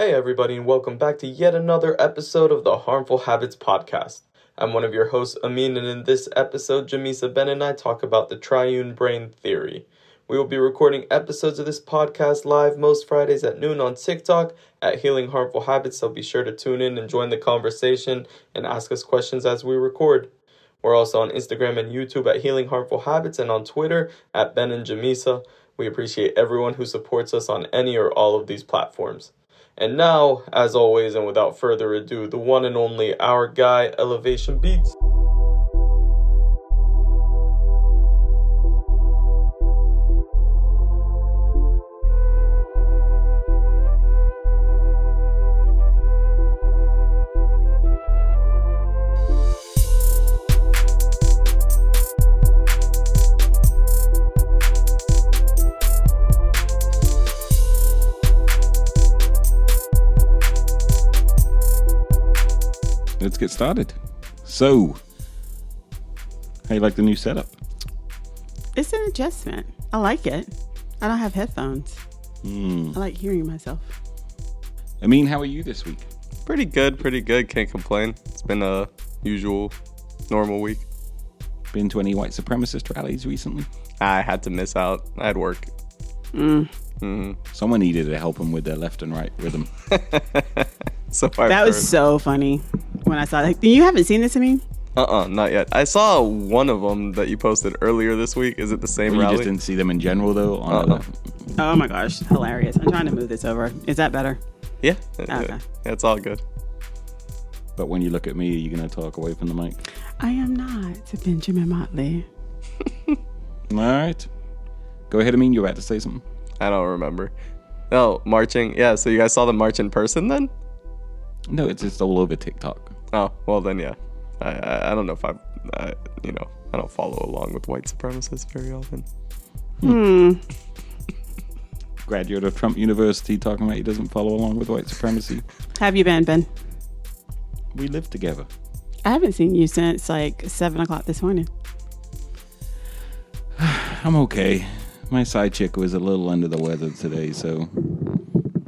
Hey, everybody, and welcome back to yet another episode of the Harmful Habits Podcast. I'm one of your hosts, Amine, and in this episode, Jamesa Ben and I talk about the triune brain theory. We will be recording episodes of this podcast live most Fridays at noon on TikTok at Healing Harmful Habits, so be sure to tune in and join the conversation and ask us questions as we record. We're also on Instagram and YouTube at Healing Harmful Habits and on Twitter at Ben and Jamesa. We appreciate everyone who supports us on any or all of these platforms. And now, as always, and without further ado, the one and only our guy, Elevation Beats. Started. So, how you like the new setup? It's an adjustment. I like it. I don't have headphones. Hmm. I like hearing myself. I mean, how are you this week? Pretty good, pretty good. Can't complain. It's been a usual, normal week. Been to any white supremacist rallies recently? I had to miss out. I had work. Someone needed to help them with their left and right rhythm. So I've That was heard. so funny when I saw that. You haven't seen this to me? Uh-uh, not yet. I saw one of them that you posted earlier this week. Is it the same you rally? just didn't see them in general, though. On Uh-uh. the, Oh my gosh, hilarious. I'm trying to move this over. Is that better? Yeah. Okay. Yeah, it's all good. but when you look at me, are you going to talk away from the mic? I am not Benjamin Motley. All right. Go ahead, Amine, you're about to say something. I don't remember. Oh, marching. Yeah, so you guys saw the march in person then? No, it's just all over TikTok. Oh, well then, yeah. I I, I don't know if I, I, you know, I don't follow along with white supremacists very often. Hmm. Graduate of Trump University talking about he doesn't follow along with white supremacy. Have you been, Ben? We live together. I haven't seen you since like seven o'clock this morning. I'm okay. My side chick was a little under the weather today, so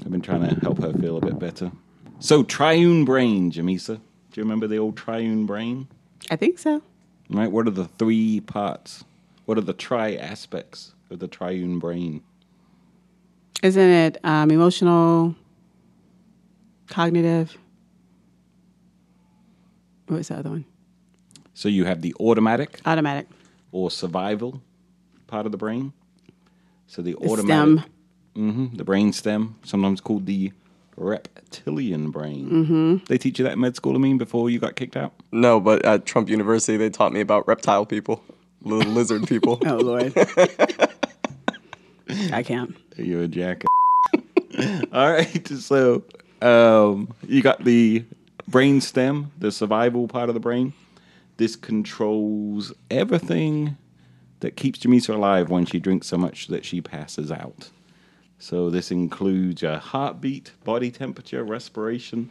I've been trying to help her feel a bit better. So, triune brain, Jamesa. Do you remember the old triune brain? I think so. Right? What are the three parts? What are the tri aspects of the triune brain? Isn't it um, emotional, cognitive? What's the other one? So, you have the automatic Automatic. or survival part of the brain. So, the, The automatic, stem. hmm the brain stem, sometimes called the reptilian brain. Mm-hmm. They teach you that in med school, I mean, before you got kicked out? No, but at Trump University, they taught me about reptile people, little lizard people. Oh Lord. I can't. You're a jackass. All right, so um, you got the brain stem, the survival part of the brain. This controls everything that keeps Jamesa alive when she drinks so much that she passes out. So this includes your heartbeat, body temperature, respiration.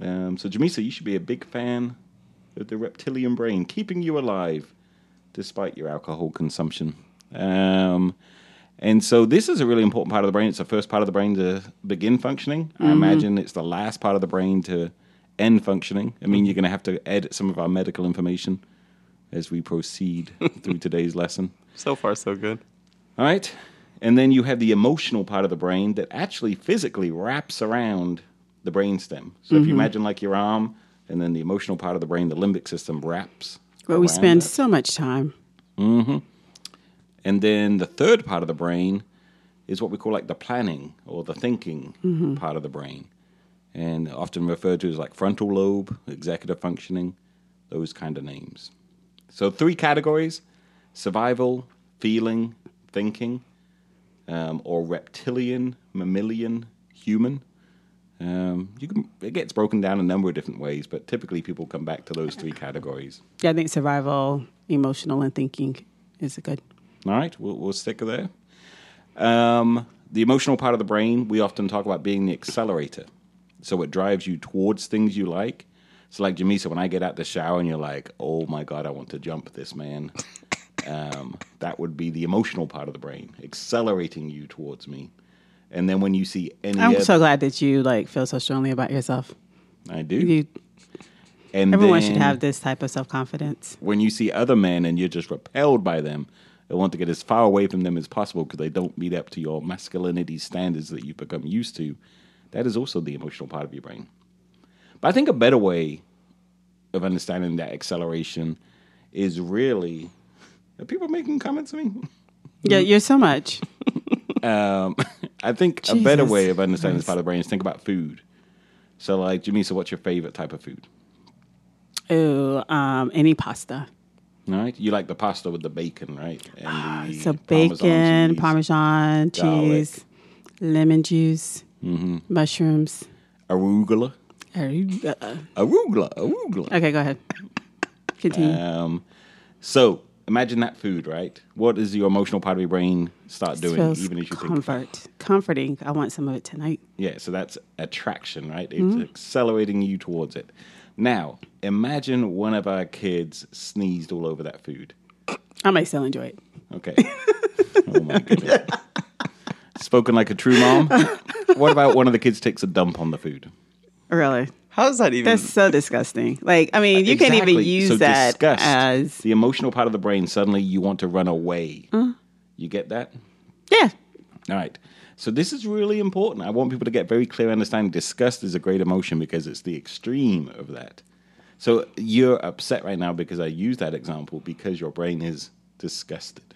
Um, so Jamesa, you should be a big fan of the reptilian brain, keeping you alive despite your alcohol consumption. Um, and so this is a really important part of the brain. It's the first part of the brain to begin functioning. I imagine it's the last part of the brain to end functioning. I mean, you're going to have to edit some of our medical information as we proceed through today's lesson. So far, so good. All right. And then you have the emotional part of the brain that actually physically wraps around the brainstem. So if you mm-hmm. imagine like your arm, and then the emotional part of the brain, the limbic system wraps. Well, we spend that. so much time. Mm-hmm. And then the third part of the brain is what we call like the planning or the thinking mm-hmm. part of the brain. And often referred to as like frontal lobe, executive functioning, those kind of names. So, three categories survival, feeling, thinking, um, or reptilian, mammalian, human. Um, you can, it gets broken down a number of different ways, but typically people come back to those three categories. Yeah, I think survival, emotional, and thinking is a good. All right, we'll, we'll stick there. Um, the emotional part of the brain, we often talk about being the accelerator. So it drives you towards things you like. So, like Jamesa, when I get out the shower and you're like, oh my God, I want to jump this man, um, that would be the emotional part of the brain, accelerating you towards me. And then when you see any, I'm so glad that you like feel so strongly about yourself. I do. You, and everyone should have this type of self confidence. when you see other men and you're just repelled by them, and want to get as far away from them as possible because they don't meet up to your masculinity standards that you've become used to. That is also the emotional part of your brain. But I think a better way of understanding that acceleration is really. Are people making comments to me? Yeah, you're so much. Um, I think a better way of understanding this part of the brain is think about food. So, like, Jamesa, what's your favorite type of food? Oh, um, any pasta. All right, you like the pasta with the bacon, right? And the So Parmesan bacon, cheese, parmesan, cheese, lemon juice, mushrooms. arugula, Uh, arugula, arugula. Okay, go ahead. Continue. Um, so imagine that food, right? What does your emotional part of your brain start doing, feels even as you think? comfort, comforting. I want some of it tonight. Yeah, so that's attraction, right? It's Mm-hmm. accelerating you towards it. Now, imagine one of our kids sneezed all over that food. I might still enjoy it. Okay. oh my goodness. Spoken like a true mom. What about one of the kids takes a dump on the food? Really, How does that even? that's so disgusting. Like, I mean, you can't even use So that disgust, as the emotional part of the brain. Suddenly, you want to run away. Uh-huh. You get that? yeah. All right. So this is really important. I want people to get very clear understanding. Disgust is a great emotion because it's the extreme of that. So you're upset right now because I use that example because your brain is disgusted.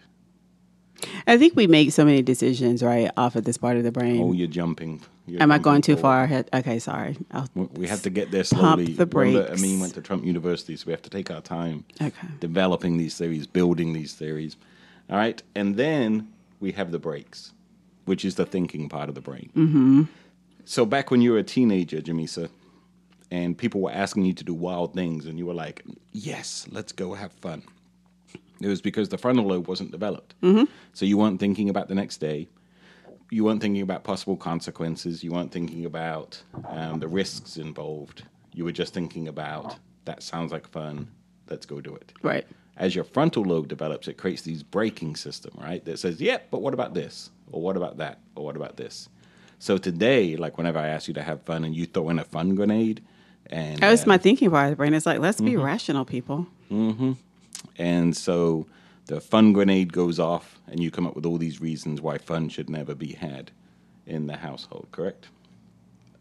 I think we make so many decisions right off of this part of the brain. Oh, you're jumping. Am I going too far ahead? Okay, sorry. I'll, We- have to get there Pump slowly. the Remember, brakes. Amine went to Trump University, so we have to take our time okay. developing these theories, building these theories. All right, and then we have the brakes, which is the thinking part of the brain. Mm-hmm. So back when you were a teenager, Jamesa, and people were asking you to do wild things, and you were like, "Yes, let's go have fun." It was because the frontal lobe wasn't developed, mm-hmm. so you weren't thinking about the next day. You weren't thinking about possible consequences. You weren't thinking about um, the risks involved. You were just thinking about that sounds like fun. Let's go do it Right. as your frontal lobe develops, it creates these braking system, right? That says, "Yep, but what about this? Or what about that? Or what about this?" So today, like whenever I ask you to have fun and you throw in a fun grenade, and That was uh, my thinking part of the brain. It's like, let's Mm-hmm. be rational, people. and so the fun grenade goes off, and you come up with all these reasons why fun should never be had in the household. Correct?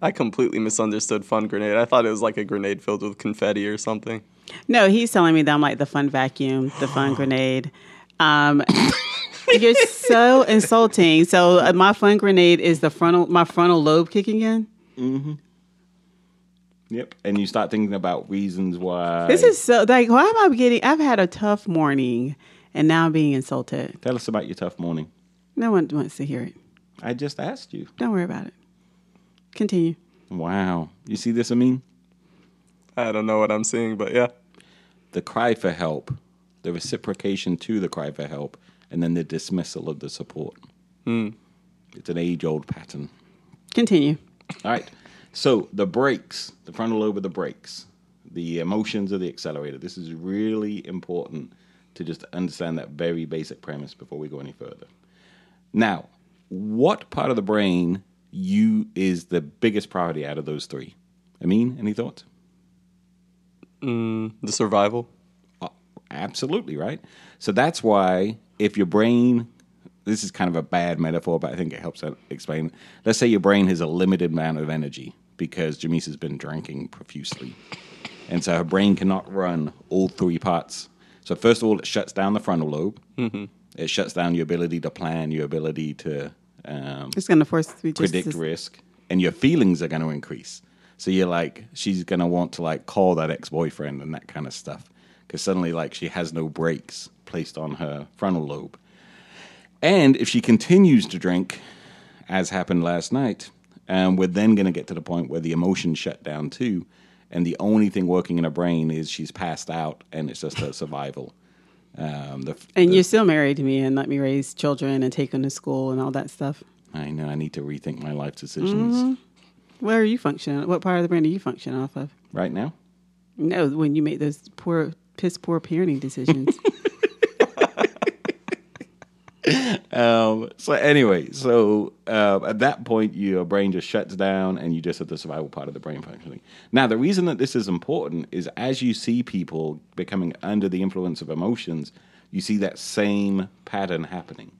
I completely misunderstood fun grenade. I thought it was like a grenade filled with confetti or something. No, he's telling me that I'm like the fun vacuum, the fun grenade. Um, you're so insulting. So uh, my fun grenade is the frontal, my frontal lobe kicking in. Yep. And you start thinking about reasons why. This is so like, why am I getting? I've had a tough morning, and now being insulted. Tell us about your tough morning. No one wants to hear it. I just asked you. Don't worry about it. Continue. Wow. You see this, Amine? I don't know what I'm seeing, but yeah. the cry for help, the reciprocation to the cry for help, and then the dismissal of the support. Hmm. It's an age old pattern. Continue. All right. So the brakes, the frontal lobe of the brakes, the emotions of the accelerator. This is really important to just understand that very basic premise before we go any further. Now, what part of the brain you is the biggest priority out of those three? Amine, any thoughts? Mm, the survival. Absolutely, right? So that's why if your brain, this is kind of a bad metaphor, but I think it helps explain. Let's say your brain has a limited amount of energy because Jamesa's been drinking profusely. And so her brain cannot run all three parts. So, first of all, it shuts down the frontal lobe. Mm-hmm. It shuts down your ability to plan, your ability to um, It's going to force me just predict to, risk, and your feelings are going to increase. So you're like, she's going to want to like call that ex boyfriend and that kind of stuff because suddenly like she has no brakes placed on her frontal lobe. And if she continues to drink, as happened last night, um, we're then going to get to the point where the emotions shut down too, and the only thing working in her brain is she's passed out, and it's just her survival. Um, the, And the- you're still married to me and let me raise children and take them to school and all that stuff. I know I need to rethink my life decisions Where are you functioning? What part of the brain are you functioning off of? right now. No, when you make those poor, piss poor parenting decisions. um, so anyway, so uh, at that point, your brain just shuts down, and you just have the survival part of the brain functioning. Now, the reason that this is important is as you see people becoming under the influence of emotions, you see that same pattern happening.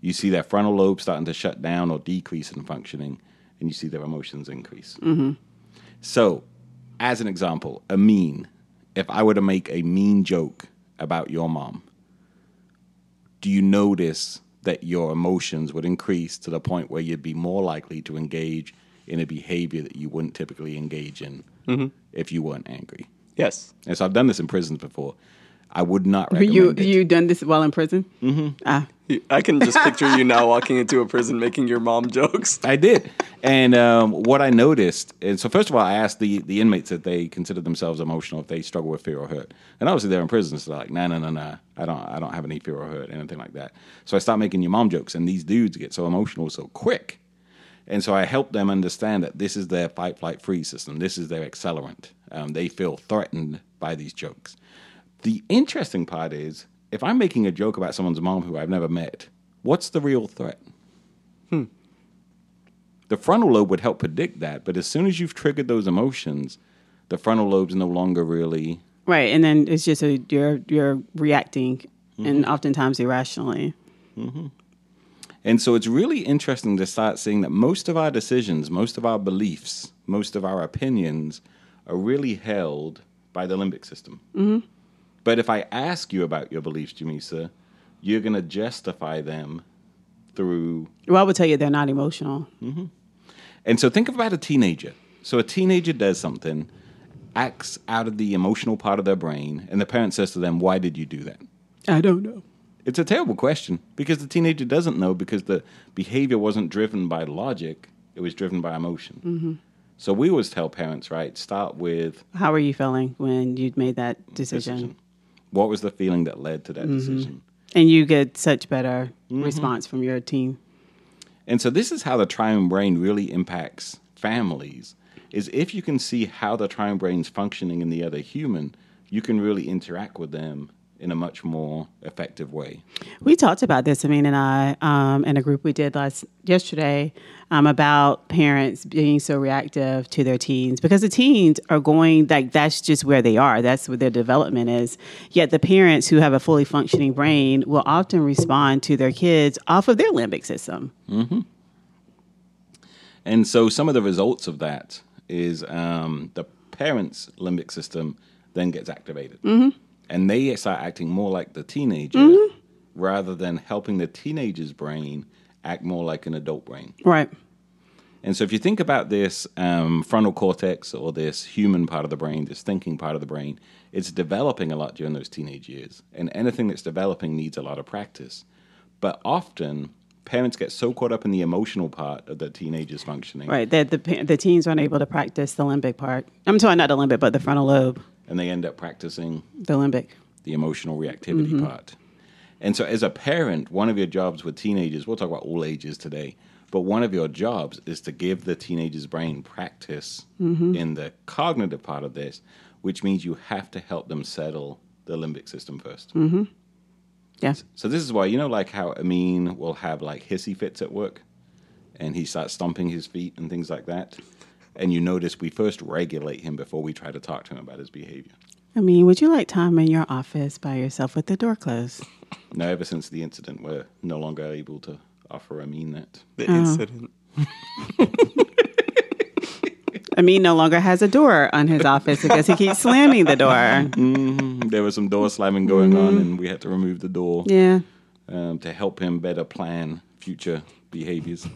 You see their frontal lobe starting to shut down or decrease in functioning, and you see their emotions increase. So, as an example, Amine. If I were to make a mean joke about your mom, do you notice that your emotions would increase to the point where you'd be more likely to engage in a behavior that you wouldn't typically engage in mm-hmm. if you weren't angry? Yes. And so I've done this in prisons before. I would not recommend you it. you done this while in prison? Mm-hmm. Ah, I can just picture you now walking into a prison making your mom jokes. I did. And um, what I noticed, and so first of all, I asked the, the inmates if they consider themselves emotional, if they struggle with fear or hurt. And obviously they're in prison, so they're like, no, no, no, no, I don't, I don't have any fear or hurt, anything like that. So I start making your mom jokes, and these dudes get so emotional so quick. And so I help them understand that this is their fight, flight, freeze system. This is their accelerant. Um, they feel threatened by these jokes. The interesting part is, if I'm making a joke about someone's mom who I've never met, what's the real threat? Hmm. The frontal lobe would help predict that, but as soon as you've triggered those emotions, the frontal lobe's no longer really. right. And then it's just a you're you're reacting, and mm-hmm. oftentimes irrationally. Mm-hmm. And so it's really interesting to start seeing that most of our decisions, most of our beliefs, most of our opinions are really held by the limbic system. Mm-hmm. But if I ask you about your beliefs, Jamesa, you're going to justify them through Well, I would tell you they're not emotional. Mm-hmm. And so think about a teenager. So a teenager does something, acts out of the emotional part of their brain, and the parent says to them, Why did you do that? I don't know. It's a terrible question because the teenager doesn't know because the behavior wasn't driven by logic, it was driven by emotion. Mm-hmm. So we always tell parents, right, start with How are you feeling when you made that decision? decision. What was the feeling that led to that mm-hmm. decision? And you get such better mm-hmm. response from your team. And so this is how the triune brain really impacts families. Is if you can see how the triune brain's functioning in the other human, you can really interact with them in a much more effective way. We talked about this, Amine and I, um, in a group we did last yesterday um, about parents being so reactive to their teens because the teens are going like that's just where they are. That's where their development is. Yet the parents who have a fully functioning brain will often respond to their kids off of their limbic system. And so some of the results of that is um, the parent's limbic system then gets activated. And they start acting more like the teenager rather than helping the teenager's brain act more like an adult brain. Right. And so, if you think about this um, frontal cortex or this human part of the brain, this thinking part of the brain, it's developing a lot during those teenage years. And anything that's developing needs a lot of practice. But often, parents get so caught up in the emotional part of the teenager's functioning, Right. That the the teens aren't able to practice the limbic part. I'm talking not the limbic, but the frontal lobe, and they end up practicing the limbic. the emotional reactivity mm-hmm. part. And so, as a parent, one of your jobs with teenagers, we'll talk about all ages today, but one of your jobs is to give the teenager's brain practice mm-hmm. in the cognitive part of this, which means you have to help them settle the limbic system 1st mm-hmm. Yeah. So, this is why, you know, like how Amine will have like hissy fits at work and he starts stomping his feet and things like that. And you notice we first regulate him before we try to talk to him about his behavior. Amine, would you like time in your office by yourself with the door closed? Now, ever since the incident, we're no longer able to offer Amine that. The incident. Amine no longer has a door on his office because he keeps slamming the door. There was some door slamming going on, and we had to remove the door Yeah. um, to help him better plan future behaviors.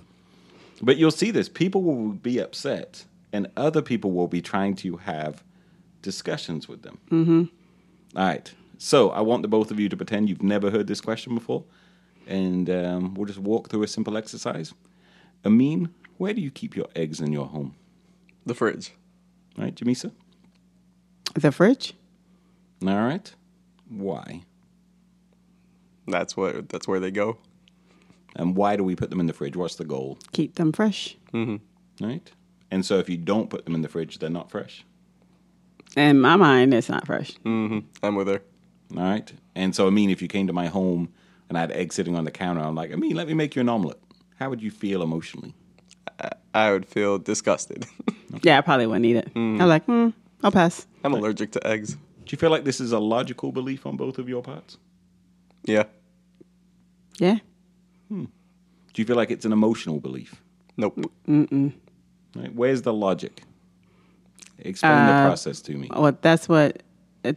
But you'll see this people will be upset, and other people will be trying to have discussions with them. Mm-hmm. right. So I want the both of you to pretend you've never heard this question before, and um, we'll just walk through a simple exercise. Amine, where do you keep your eggs in your home? The fridge. All right, Jamesa? The fridge? All right. Why? That's what. That's where they go. And why do we put them in the fridge? What's the goal? Keep them fresh. Right? And so if you don't put them in the fridge, they're not fresh. In my mind, it's not fresh. Mm-hmm. I'm with her. All right. And so, I mean, if you came to my home and I had eggs sitting on the counter. I'm like, Amine, let me make you an omelet. How would you feel emotionally? I would feel disgusted. Yeah, I probably wouldn't eat it. Mm. I'm like, hmm, I'll pass. I'm allergic to eggs. Do you feel like this is a logical belief on both of your parts? Yeah. Yeah. Hmm. Do you feel like it's an emotional belief? Nope. Right? Where's the logic? Explain the process to me. Well, that's what uh,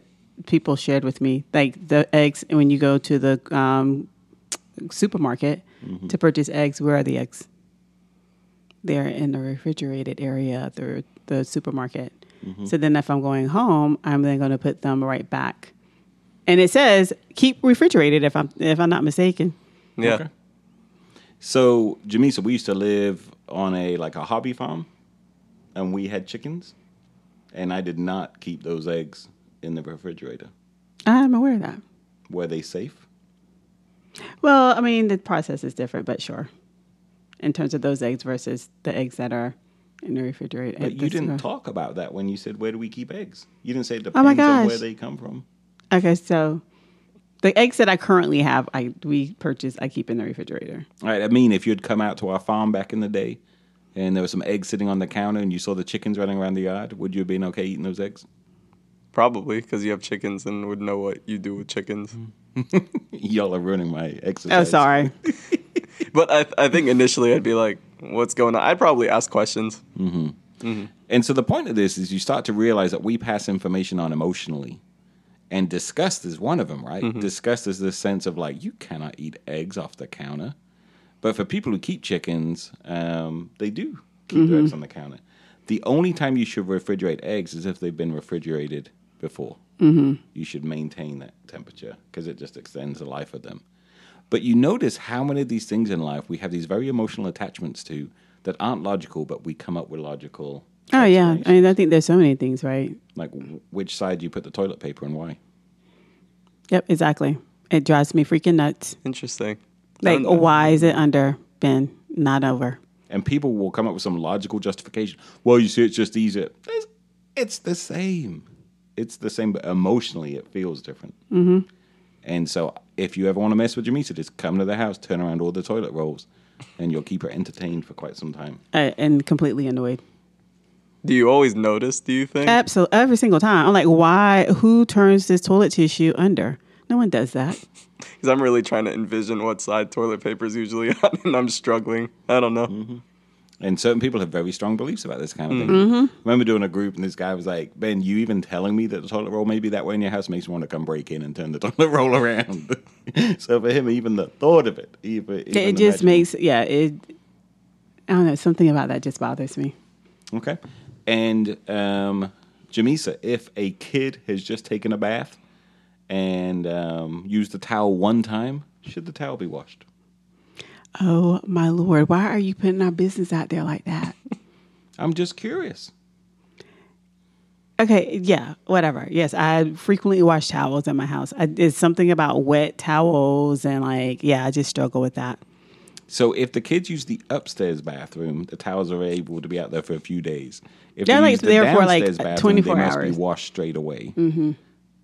people shared with me. Like the eggs, when you go to the um, supermarket to purchase eggs, where are the eggs? They're in the refrigerated area through the, the supermarket. So then, if I'm going home, I'm then going to put them right back. And it says keep refrigerated if I'm if I'm not mistaken. Yeah. Okay. So, Jamesa, we used to live on a like a hobby farm, and we had chickens, and I did not keep those eggs in the refrigerator. I'm aware of that. Were they safe? Well, I mean, the process is different, but sure. In terms of those eggs versus the eggs that are in the refrigerator. But you didn't store. talk about that when you said where do we keep eggs. You didn't say it Oh depends on where they come from. Okay, so the eggs that I currently have, I we purchase, I keep in the refrigerator. All right. Amine, if you'd come out to our farm back in the day, and there was some eggs sitting on the counter, and you saw the chickens running around the yard, would you have been okay eating those eggs? Probably because you have chickens and would know what you do with chickens. Mm. Y'all are ruining my exercise. Oh, sorry. But I, I think initially I'd be like, "What's going on?" I'd probably ask questions. Mm-hmm. Mm-hmm. And so the point of this is you start to realize that we pass information on emotionally. And disgust is one of them, right? Disgust is this sense of like, you cannot eat eggs off the counter. But for people who keep chickens, um, they do keep their eggs on the counter. The only time you should refrigerate eggs is if they've been refrigerated before. Mm-hmm. You should maintain that temperature because it just extends the life of them. But you notice how many of these things in life we have these very emotional attachments to that aren't logical, but we come up with logical. Oh yeah. I mean, I think there's so many things, right? Like which side you put the toilet paper and why? Yep, exactly. It drives me freaking nuts. Interesting. Like, I why is it under Ben, not over? And people will come up with some logical justification. Well, you see, it's just easier. It's, it's the same. It's the same, but emotionally, it feels different. Mm-hmm. And so, if you ever want to mess with Jamesa, just come to the house, turn around all the toilet rolls, and you'll keep her entertained for quite some time. Uh, and completely annoyed. Do you always notice? Do you think? Absolutely, every single time. I'm like, why? Who turns this toilet tissue under? No one does that. Because I'm really trying to envision what side toilet paper is usually on, and I'm struggling. I don't know. Mm-hmm. And certain people have very strong beliefs about this kind of thing. Mm-hmm. remember doing a group, and this guy was like, Ben, you even telling me that the toilet roll may be that way in your house makes me want to come break in and turn the toilet roll around. so for him, even the thought of it, even, It, even just imagining- makes, yeah, it, I don't know, something about that just bothers me. Okay. And um, Jamesa, if a kid has just taken a bath and um, used the towel one time, should the towel be washed? Oh my lord, why are you putting our business out there like that? I'm just curious. Okay, yeah, whatever. Yes, I frequently wash towels in my house. I, it's something about wet towels and like, yeah, I just struggle with that. So if the kids use the upstairs bathroom, the towels are able to be out there for a few days. If They're, they like, use the there for, like, downstairs bathroom, 24 they must hours. be washed straight away. Mm-hmm.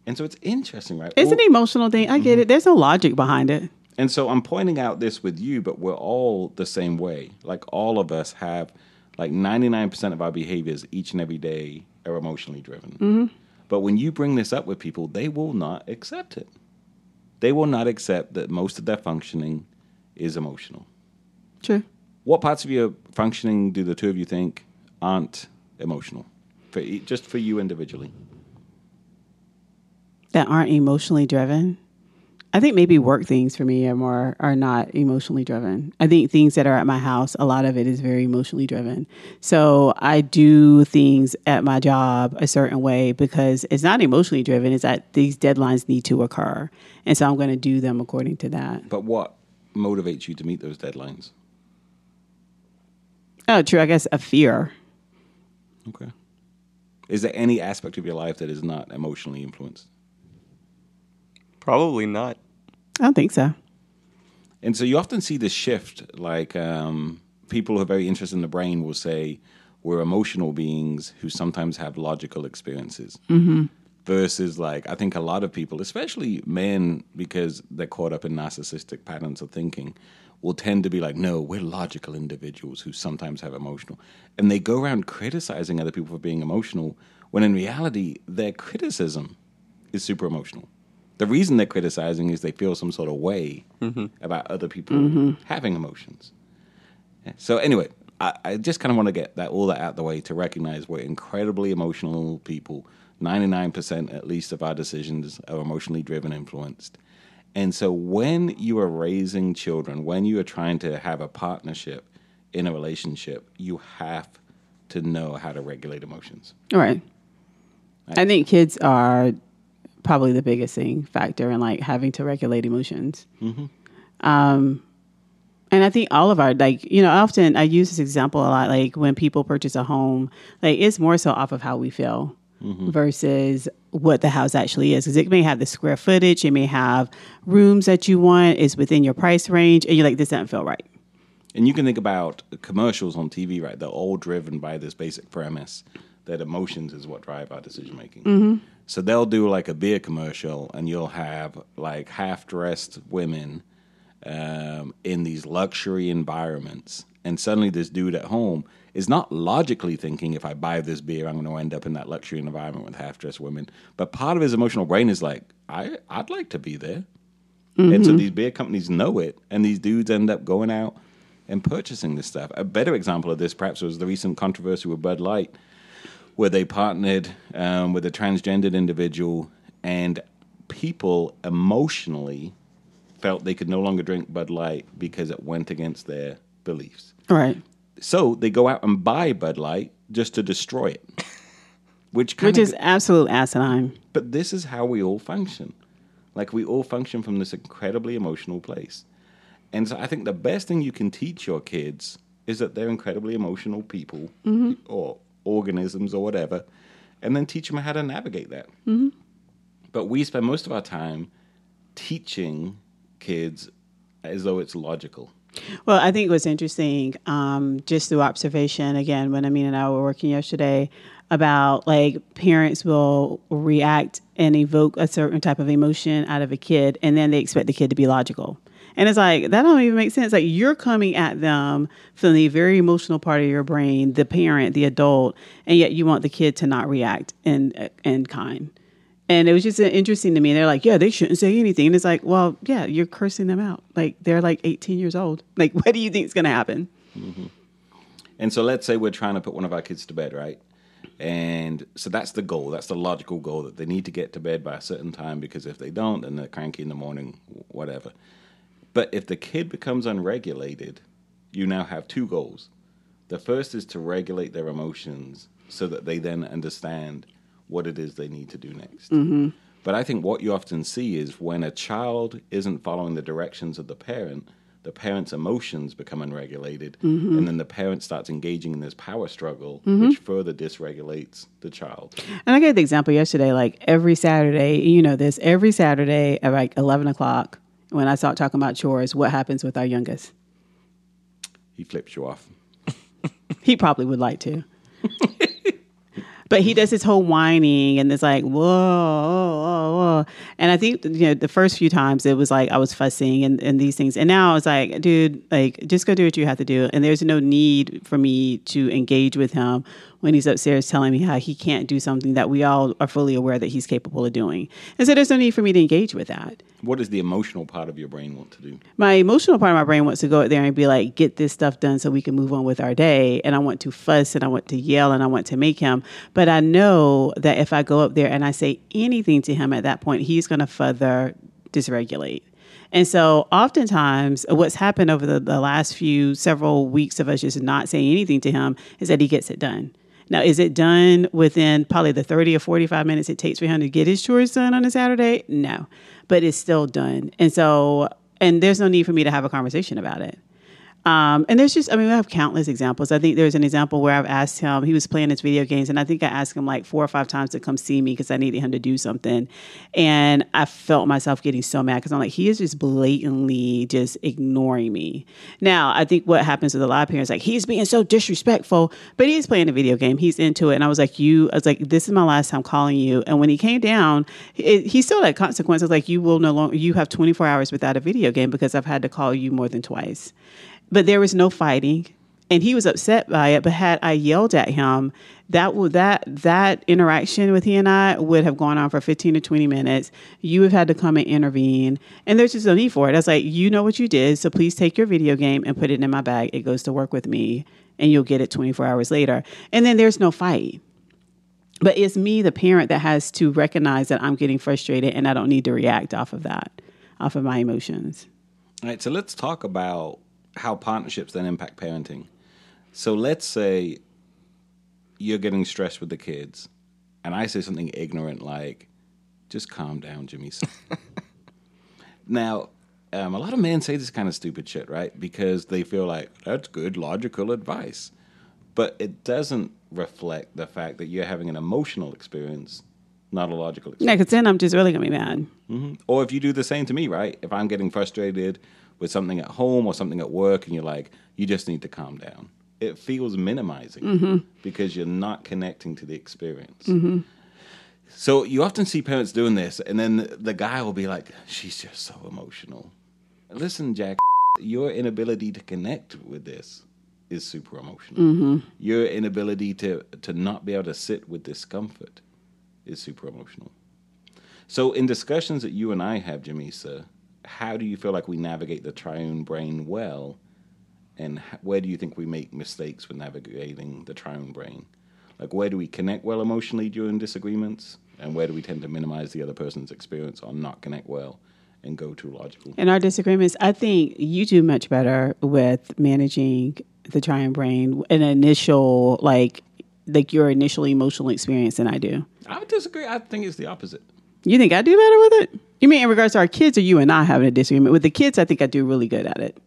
And so it's interesting, right? It's Well- an emotional thing. I get it. There's no logic behind it. And so I'm pointing out this with you, but we're all the same way. Like all of us have, like 99% of our behaviors each and every day are emotionally driven. But when you bring this up with people, they will not accept it. They will not accept that most of their functioning is emotional. True. What parts of your functioning do the two of you think aren't emotional? For just for you individually. That aren't emotionally driven. I think maybe work things for me are more are not emotionally driven. I think things that are at my house, a lot of it is very emotionally driven. So I do things at my job a certain way because it's not emotionally driven. It's that these deadlines need to occur, and so I'm going to do them according to that. But what motivates you to meet those deadlines? Oh, true. I guess a fear. Okay. Is there any aspect of your life that is not emotionally influenced? Probably not. I don't think so. And so you often see this shift, like um, people who are very interested in the brain will say, we're emotional beings who sometimes have logical experiences. Mm-hmm. Versus like I think a lot of people, especially men, because they're caught up in narcissistic patterns of thinking, will tend to be like, no, we're logical individuals who sometimes have emotional, and they go around criticizing other people for being emotional when in reality their criticism is super emotional. The reason they're criticizing is they feel some sort of way mm-hmm. about other people mm-hmm. having emotions. So anyway, I, I just kind of want to get that all that out the way to recognize we're incredibly emotional people. Ninety nine percent at least of our decisions are emotionally driven, influenced. And so when you are raising children, when you are trying to have a partnership in a relationship, you have to know how to regulate emotions. All right. I think kids are probably the biggest thing factor in like having to regulate emotions. Um, and I think all of our like you know often I use this example a lot like when people purchase a home like it's more so off of how we feel versus what the house actually is because it may have the square footage it may have rooms that you want is within your price range and you're like this doesn't feel right And you can think about commercials on TV, right? They're all driven by this basic premise that emotions is what drive our decision making. So they'll do like a beer commercial, and you'll have like half dressed women um, in these luxury environments. And suddenly, this dude at home is not logically thinking, if I buy this beer, I'm going to end up in that luxury environment with half dressed women. But part of his emotional brain is like, I, I'd like to be there. And so these beer companies know it, and these dudes end up going out and purchasing this stuff. A better example of this, perhaps, was the recent controversy with Bud Light, where they partnered um, with a transgendered individual, and people emotionally felt they could no longer drink Bud Light because it went against their beliefs. right So they go out and buy Bud Light just to destroy it. Which, which is absolute asinine but this is how we all function. Like we all function from this incredibly emotional place. And so I think the best thing you can teach your kids is that they're incredibly emotional people mm-hmm. or organisms or whatever, and then teach them how to navigate that. Mm-hmm. But we spend most of our time teaching kids as though it's logical. Well, I think it was interesting, um, just through observation. Again, when Amine and I were working yesterday, about like parents will react and evoke a certain type of emotion out of a kid, and then they expect the kid to be logical. And it's like that don't even make sense. Like you're coming at them from the very emotional part of your brain, the parent, the adult, and yet you want the kid to not react in in kind. And it was just uh, interesting to me. They're like, yeah, they shouldn't say anything. And it's like, well, yeah, you're cursing them out. Like they're like 18 years old. Like, what do you think is going to happen? Mm-hmm. And so let's say we're trying to put one of our kids to bed, right? And so that's the goal. That's the logical goal that they need to get to bed by a certain time because if they don't, then they're cranky in the morning, whatever. But if the kid becomes unregulated, you now have two goals. The first is to regulate their emotions so that they then understand what it is they need to do next. Mm-hmm. But I think what you often see is when a child isn't following the directions of the parent, the parent's emotions become unregulated, mm-hmm. and then the parent starts engaging in this power struggle, mm-hmm. which further dysregulates the child. And I gave the example yesterday, like every Saturday, you know this, every Saturday at like 11 o'clock, when I start talking about chores, what happens with our youngest? He flips you off. He probably would like to. but he does his whole whining and it's like, whoa, whoa, whoa. And I think, you know, the first few times it was like I was fussing and, and these things. And now it's like, dude, like, just go do what you have to do. And there's no need for me to engage with him when he's upstairs telling me how he can't do something that we all are fully aware that he's capable of doing. And so there's no need for me to engage with that. What does the emotional part of your brain want to do? my emotional part of my brain wants to go out there and be like, get this stuff done so we can move on with our day. And I want to fuss and I want to yell and I want to make him. But I know that if I go up there and I say anything to him at that point, he's going to further dysregulate. And so, oftentimes, what's happened over the, the last few several weeks of us just not saying anything to him is that he gets it done. Now, is it done within probably the 30 or 45 minutes it takes for him to get his chores done on a Saturday? No, but it's still done. And so, and there's no need for me to have a conversation about it. Um, and there's just, I mean, we have countless examples. I think there's an example where I've asked him, he was playing his video games, and I think I asked him like four or five times to come see me because I needed him to do something. And I felt myself getting so mad because I'm like, he is just blatantly just ignoring me. Now, I think what happens with a lot of parents, like, he's being so disrespectful, but he's playing a video game. He's into it. And I was like, you, I was like, this is my last time calling you. And when he came down, it, he still had consequences. Like, you will no longer, you have 24 hours without a video game because I've had to call you more than twice but there was no fighting and he was upset by it. But had i yelled at him that would that that interaction with he and i would have gone on for 15 to 20 minutes. You have had to come and intervene and there's just no need for it. I was like you know what you did so please take your video game and put it in my bag. It goes to work with me and you'll get it 24 hours later. And then there's no fight. But it's me the parent that has to recognize that i'm getting frustrated and i don't need to react off of that off of my emotions. All right, so let's talk about how partnerships then impact parenting. So let's say you're getting stressed with the kids, and I say something ignorant like, just calm down, Jimmy. now, um, a lot of men say this kind of stupid shit, right? Because they feel like that's good, logical advice. But it doesn't reflect the fact that you're having an emotional experience, not a logical experience. yeah because then i'm just really gonna be mad Or if you do the same to me, right? If I'm getting frustrated with something at home or something at work, and you're like, you just need to calm down, it feels minimizing mm-hmm. because you're not connecting to the experience. Mm-hmm. So you often see parents doing this, and then the guy will be like, she's just so emotional. Listen, Jack, your inability to connect with this is super emotional. Mm-hmm. Your inability to, to not be able to sit with discomfort is super emotional. So, in discussions that you and I have, Jamesa, how do you feel like we navigate the triune brain well? And where do you think we make mistakes with navigating the triune brain? Like, where do we connect well emotionally during disagreements? And where do we tend to minimize the other person's experience or not connect well and go too logical? in our disagreements i think you do much better with managing the triune brain an initial like like your initial emotional experience than i do I would disagree. I think it's the opposite. you think i do better with it you mean in regards to our kids or you and i having a disagreement with the kids i think i do really good at it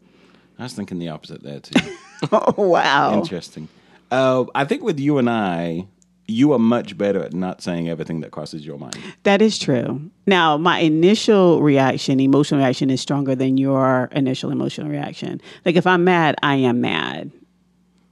I was thinking the opposite there, too. oh wow Interesting. Uh, I think with you and I, you are much better at not saying everything that crosses your mind. That is true. Now, my initial reaction, emotional reaction, is stronger than your initial emotional reaction. Like if I'm mad, I am mad,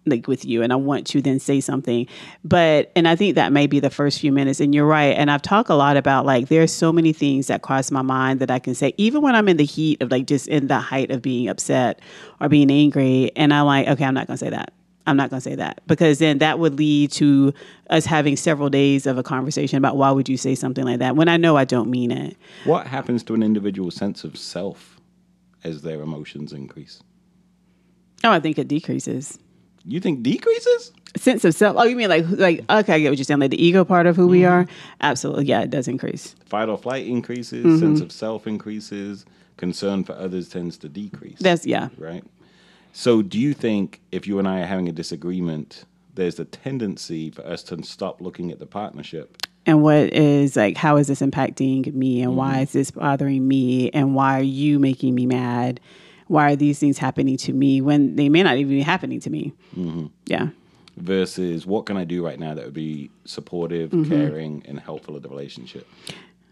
like with you, and I want to then say something. But and I think that may be the first few minutes. And you're right. And I've talked a lot about like there's so many things that cross my mind that I can say, even when I'm in the heat of like just in the height of being upset or being angry, and I'm like, okay, I'm not gonna say that. I'm not going to say that because then that would lead to us having several days of a conversation about why would you say something like that when I know I don't mean it. What happens to an individual's sense of self as their emotions increase? Oh, I think it decreases. You think decreases? Sense of self. Oh, you mean like like okay, I get what you're saying. Like the ego part of who we are. Mm-hmm. Absolutely, yeah, it does increase. Fight or flight increases, mm-hmm. sense of self increases, concern for others tends to decrease. That's yeah. right? So, do you think if you and I are having a disagreement, there's a tendency for us to stop looking at the partnership? And what is like? How is this impacting me? And why mm-hmm. is this bothering me? And why are you making me mad? Why are these things happening to me when they may not even be happening to me? Mm-hmm. Yeah. versus what can I do right now that would be supportive, mm-hmm. caring, and helpful of the relationship.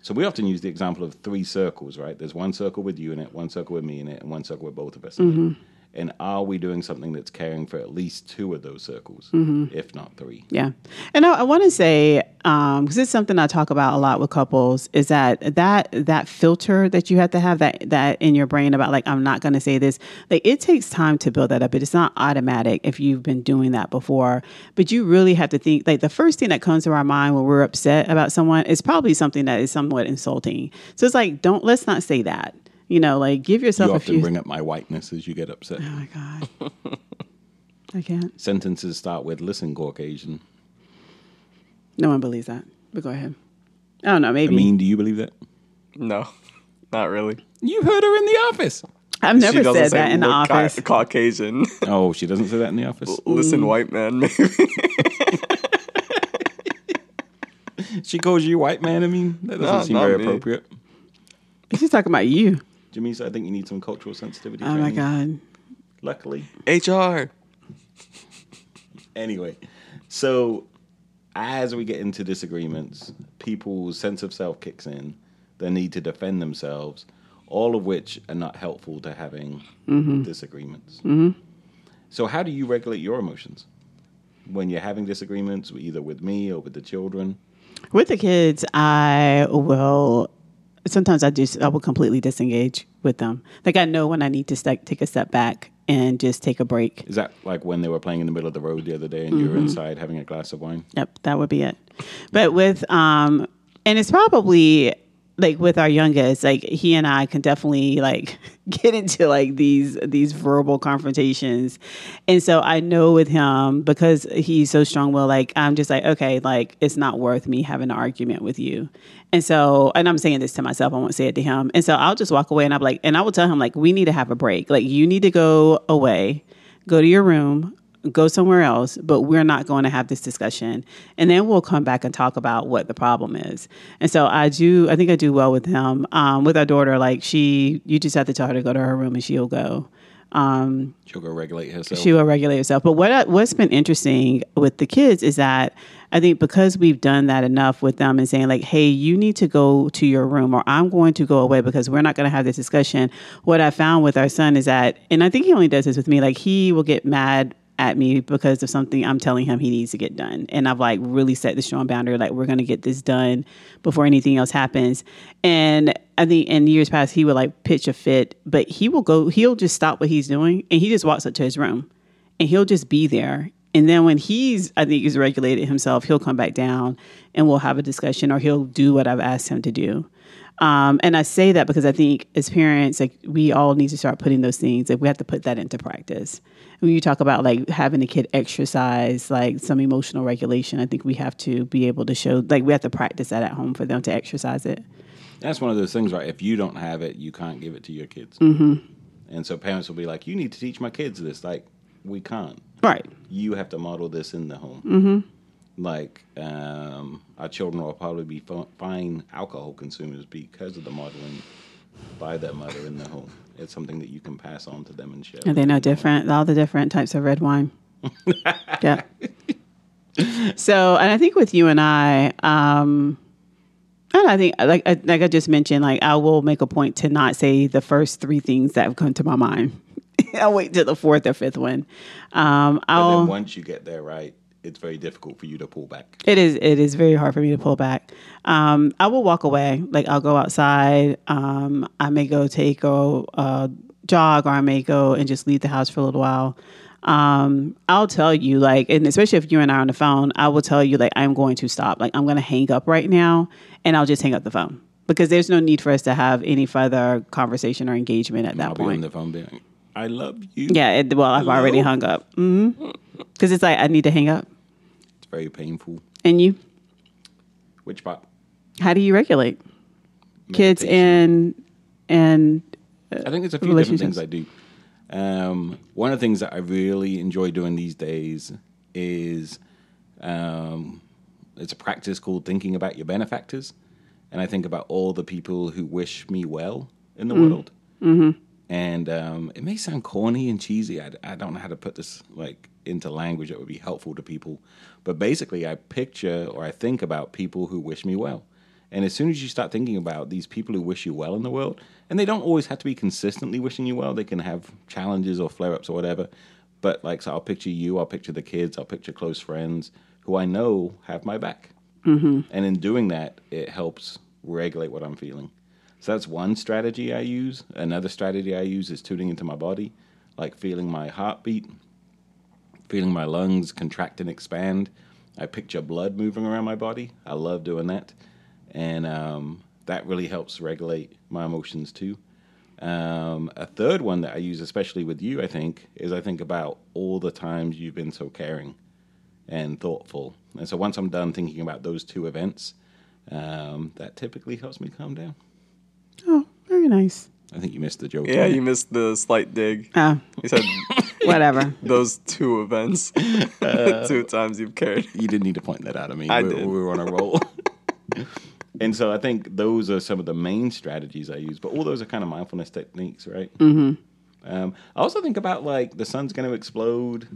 So we often use the example of three circles, right? There's one circle with you in it, one circle with me in it, and one circle with both of us in it. Mm-hmm. And are we doing something that's caring for at least two of those circles, mm-hmm. if not three? Yeah, and I, I want to say um, because it's something I talk about a lot with couples is that that that filter that you have to have that that in your brain about like I'm not going to say this. Like it takes time to build that up. It's not automatic if you've been doing that before. But you really have to think like the first thing that comes to our mind when we're upset about someone is probably something that is somewhat insulting. So it's like don't let's not say that. You know, like give yourself You a often few. bring up my whiteness as you get upset. oh my god, I can't. Sentences start with "Listen, Caucasian." No one believes that. But go ahead. I don't know. Maybe. I mean, do you believe that? No, not really. You heard her in the office. I've never She doesn't said say that in the look ca- office. Caucasian. Oh, she doesn't say that in the office. Listen, white man. Maybe. She calls you white man. I mean, that doesn't No, seem very me. appropriate. She's talking about you. Jamesa, I think you need some cultural sensitivity. Oh my training. god. luckily. HR. Anyway, so as we get into disagreements, people's sense of self kicks in, the need to defend themselves, all of which are not helpful to having disagreements. Mm-hmm. So, how do you regulate your emotions when you're having disagreements, either with me or with the children? With the kids, I will. Sometimes I just I will completely disengage with them. Like I know when I need to st- take a step back and just take a break. Is that like when they were playing in the middle of the road the other day and you were inside having a glass of wine? Yep, that would be it. But with um, and it's probably like with our youngest, like he and I can definitely like get into like these these verbal confrontations, and so I know with him because he's so strong willed, like I'm just like okay, like it's not worth me having an argument with you, and so and I'm saying this to myself, I won't say it to him, and so I'll just walk away and I'm like, and I will tell him like we need to have a break, like you need to go away, go to your room go somewhere else, but we're not going to have this discussion. And then we'll come back and talk about what the problem is. And so I do, I think I do well with him. Um, with our daughter, like she, you just have to tell her to go to her room and she'll go. Um, She'll go regulate herself. she will regulate herself. But what I, what's been interesting with the kids is that I think because we've done that enough with them and saying like, "Hey, you need to go to your room," or "I'm going to go away because we're not going to have this discussion." What I found with our son is that, and I think he only does this with me. Like he will get mad at me because of something I'm telling him he needs to get done. And I've like really set the strong boundary, like we're gonna get this done before anything else happens. And I think in years past he would like pitch a fit, but he will go he'll just stop what he's doing and he just walks up to his room and he'll just be there. And then when he's I think he's regulated himself, he'll come back down and we'll have a discussion or he'll do what I've asked him to do. Um, and I say that because I think as parents, like we all need to start putting those things. Like we have to put that into practice. When you talk about like having a kid exercise, like some emotional regulation, I think we have to be able to show, like we have to practice that at home for them to exercise it. That's one of those things, right? If you don't have it, you can't give it to your kids. Mm-hmm. And so parents will be like, "You need to teach my kids this." Like, we can't. Right. You have to model this in the home. Mm-hmm. Like, um, our children will probably be fi- fine alcohol consumers because of the modeling by their mother in the home. It's something that you can pass on to them and share. And they know different, all the different types of red wine. yeah. So, and I think with you and I, um, and I think like I- like I just mentioned, like I will make a point to not say the first three things that have come to my mind. I'll wait till the fourth or fifth one. Um, I'll. then once you get there right, it's very difficult for you to pull back. It is. It is very hard for me to pull back. Um, I will walk away. Like I'll go outside. Um, I may go take a, jog, or I may go and just leave the house for a little while. Um, I'll tell you, like, and especially if you and I are on the phone, I will tell you, like, I'm going to stop. Like, I'm going to hang up right now, and I'll just hang up the phone because there's no need for us to have any further conversation or engagement at that I'll be on point. the phone being, "I love you." yeah. It, well, I've already hung up. Mm-hmm. Because it's like I need to hang up. Very painful. And you, Which part? how do you regulate? kids and and I think there's a few different things I do. Um, one of the things that I really enjoy doing these days is um, it's a practice called thinking about your benefactors, and I think about all the people who wish me well in the world. Mm-hmm. And um, it may sound corny and cheesy. I, I don't know how to put this like into language that would be helpful to people, but basically, I picture or I think about people who wish me well. And as soon as you start thinking about these people who wish you well in the world, and they don't always have to be consistently wishing you well, they can have challenges or flare ups or whatever. But like, so I'll picture you, I'll picture the kids, I'll picture close friends who I know have my back. Mm-hmm. And in doing that, it helps regulate what I'm feeling. So that's one strategy I use. Another strategy I use is tuning into my body, like feeling my heartbeat, feeling my lungs contract and expand. I picture blood moving around my body. I love doing that. And um, that really helps regulate my emotions too. Um, a third one that I use, especially with you, I think, is I think about all the times you've been so caring and thoughtful. And so once I'm done thinking about those two events, um, that typically helps me calm down. oh, very nice. I think you missed the joke. Yeah, you missed the slight dig. Oh, He said whatever. those two events, the two times you've cared. you didn't need to point that out at me. I we, did. we were on a roll. and so I think those are some of the main strategies I use. But all those are kind of mindfulness techniques, right? Mm-hmm. Um, I also think about like the sun's going to explode.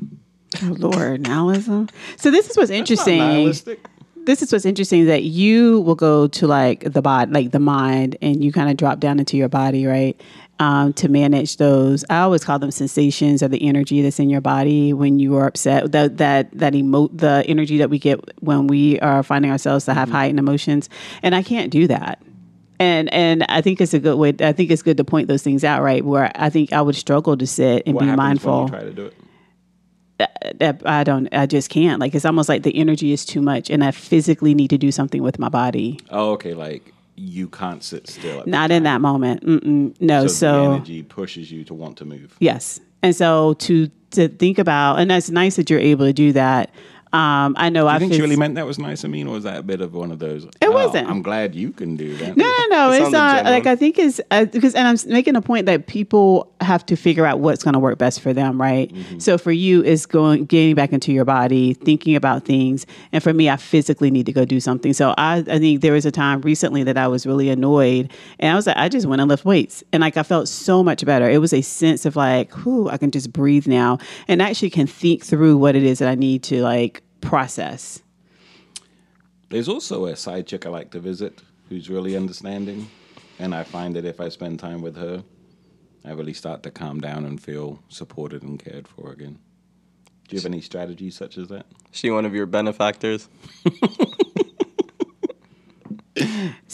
Oh Lord, nihilism. So this is what's It's not interesting. nihilistic. This is what's interesting that you will go to like the body, like the mind, and you kind of drop down into your body, right? Um, to manage those, I always call them sensations or the energy that's in your body when you are upset. That that that emote, the energy that we get when we are finding ourselves to have heightened emotions, and I can't do that. And and I think it's a good way. I think it's good to point those things out, right? Where I think I would struggle to sit and What be mindful try to do it? That I don't, I just can't. Like, it's almost like the energy is too much, and I physically need to do something with my body. Oh, okay. Like you can't sit still. At Not in that moment. Mm-mm. No. So, So, the energy pushes you to want to move. yes, and so to to think about, and that's nice that you're able to do that. Um, I know Do I you think she really meant that was nice? I mean, or was that a bit of one of those? It "Oh, wasn't. I'm glad you can do that. No, no, no. It's not genuine. like I think it's uh, because, and I'm making a point that people have to figure out what's going to work best for them, right? Mm-hmm. So for you, it's going getting back into your body, thinking about things, and for me, I physically need to go do something. So I, I think there was a time recently that I was really annoyed, and I was like, I just went and lift weights, and like I felt so much better. It was a sense of like, whew, I can just breathe now, and actually can think through what it is that I need to like process. There's also a side chick I like to visit who's really understanding, and I find that if I spend time with her, I really start to calm down and feel supported and cared for again. Do you have any strategies such as that? She one of your benefactors?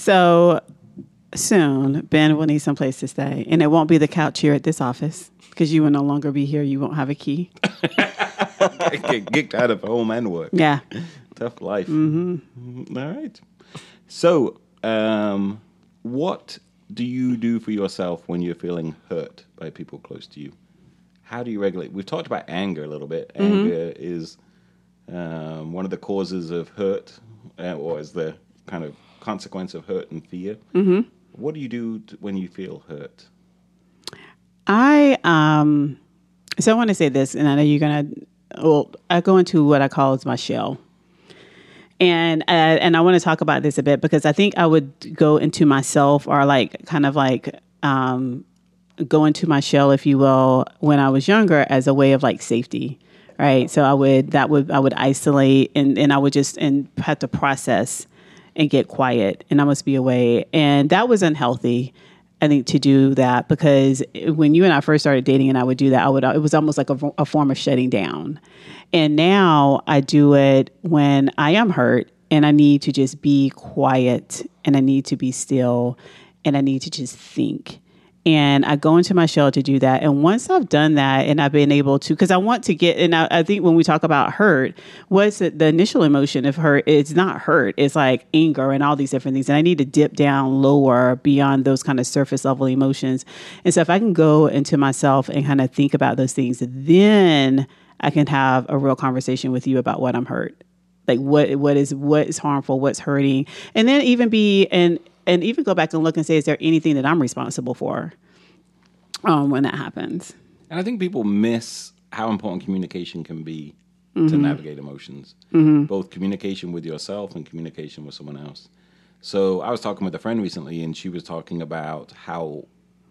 So soon, Ben will need some place to stay, and it won't be the couch here at this office because you will no longer be here. You won't have a key. Get kicked out of home and work. Yeah. Tough life. Mm-hmm. All right. So, um, what do you do for yourself when you're feeling hurt by people close to you? How do you regulate? We've talked about anger a little bit. Anger is um, one of the causes of hurt, uh, or is the kind of consequence of hurt and fear. Mm-hmm. What do you do t- when you feel hurt? I um so I want to say this, and I know you're gonna. Well, I go into what I call as my shell, and uh, and I want to talk about this a bit because I think I would go into myself or like kind of like um go into my shell, if you will, when I was younger as a way of like safety, right? So I would that would I would isolate and and I would just and have to process and get quiet, and I must be away, and that was unhealthy. I think to do that because when you and I first started dating and I would do that, I would it was almost like a, a form of shutting down. And now I do it when I am hurt and I need to just be quiet and I need to be still and I need to just think. And I go into my shell to do that. And once I've done that and I've been able to, because I want to get, and I, I think when we talk about hurt, what's the, the initial emotion of hurt? It's not hurt, it's like anger and all these different things. And I need to dip down lower beyond those kind of surface level emotions. And so if I can go into myself and kind of think about those things, then I can have a real conversation with you about what I'm hurt like what what is what is harmful what's hurting and then even be and and even go back and look and say is there anything that i'm responsible for um, when that happens And I think people miss how important communication can be to mm-hmm. navigate emotions, mm-hmm. both communication with yourself and communication with someone else. So I was talking with a friend recently, and she was talking about how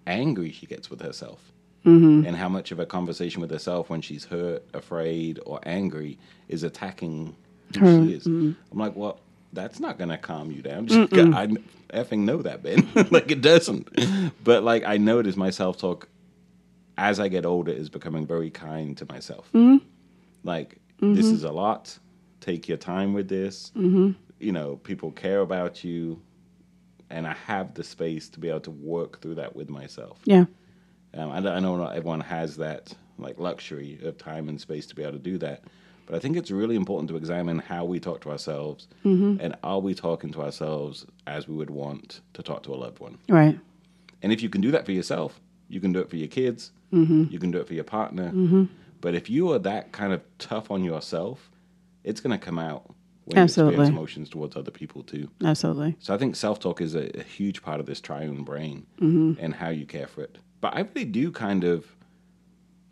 angry she gets with herself. Mm-hmm. And how much of a conversation with herself when she's hurt, afraid, or angry is attacking who she is. I'm like, well, that's not going to calm you down. Just, I effing know that, Ben. like, it doesn't. But, like, I notice my self talk as I get older is becoming very kind to myself. Mm-hmm. Like, this mm-hmm. is a lot. Take your time with this. Mm-hmm. You know, people care about you. And I have the space to be able to work through that with myself. yeah Um, I, I know not everyone has that like luxury of time and space to be able to do that, but I think it's really important to examine how we talk to ourselves, mm-hmm. and are we talking to ourselves as we would want to talk to a loved one? right And if you can do that for yourself, you can do it for your kids, mm-hmm. you can do it for your partner. Mm-hmm. But if you are that kind of tough on yourself, it's going to come out when you Absolutely. experience emotions towards other people too. absolutely So I think self talk is a, a huge part of this triune brain and how you care for it. But I really do kind of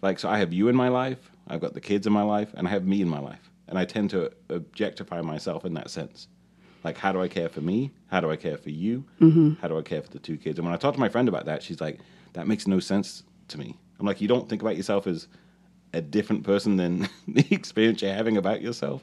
like, so I have you in my life, I've got the kids in my life, and I have me in my life. And I tend to objectify myself in that sense. Like, how do I care for me? How do I care for you? Mm-hmm. How do I care for the two kids? And when I talk to my friend about that, she's like, that makes no sense to me. I'm like, you don't think about yourself as a different person than the experience you're having about yourself.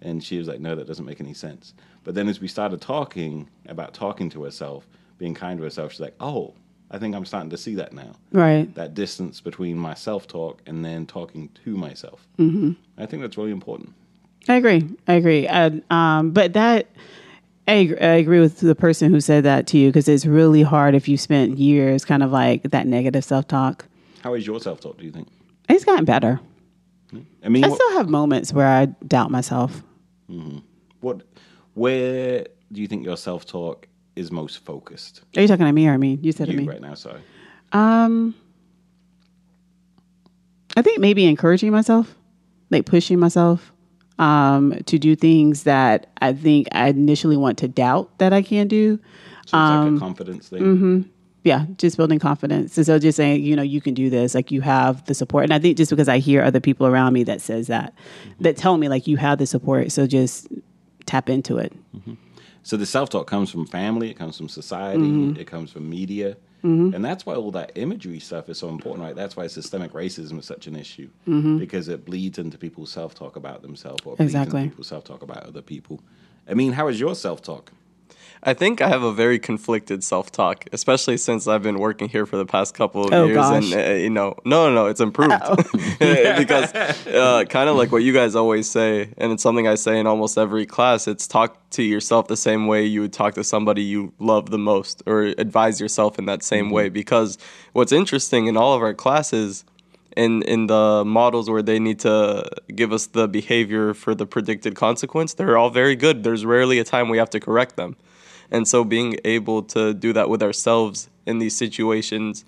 And she was like, no, that doesn't make any sense. But then as we started talking about talking to herself, being kind to herself, she's like, oh, I think I'm starting to see that now. Right. That distance between my self talk and then talking to myself. Mm-hmm. I think that's really important. I agree. I agree. I, um, but that I agree, I agree with the person who said that to you because it's really hard if you spent years kind of like that negative self talk. How is your self talk, do you think? It's gotten better. I mean, I what, still have moments where I doubt myself. what, where do you think your self talk is most focused? Are you talking to me or me? You said to me. right now, sorry. Um, I think maybe encouraging myself, like pushing myself um, to do things that I think I initially want to doubt that I can do. So it's like a confidence thing. Yeah, just building confidence. And so just saying, you know, you can do this, like you have the support. And I think just because I hear other people around me that says that, that tell me like you have the support. So just tap into it. So the self talk comes from family, it comes from society, mm-hmm. it comes from media. Mm-hmm. And that's why all that imagery stuff is so important, right? That's why systemic racism is such an issue mm-hmm. because it bleeds into people's self talk about themselves or it bleeds Exactly. into people's self talk about other people. I mean, how is your self talk? I think I have a very conflicted self talk, especially since I've been working here for the past couple of Oh, years. gosh. And, uh, you know, no, no, no, it's improved. because uh, kind of like what you guys always say, and it's something I say in almost every class it's talk to yourself the same way you would talk to somebody you love the most, or advise yourself in that same way. Because what's interesting in all of our classes, in in the models where they need to give us the behavior for the predicted consequence, they're all very good. There's rarely a time we have to correct them. And so being able to do that with ourselves in these situations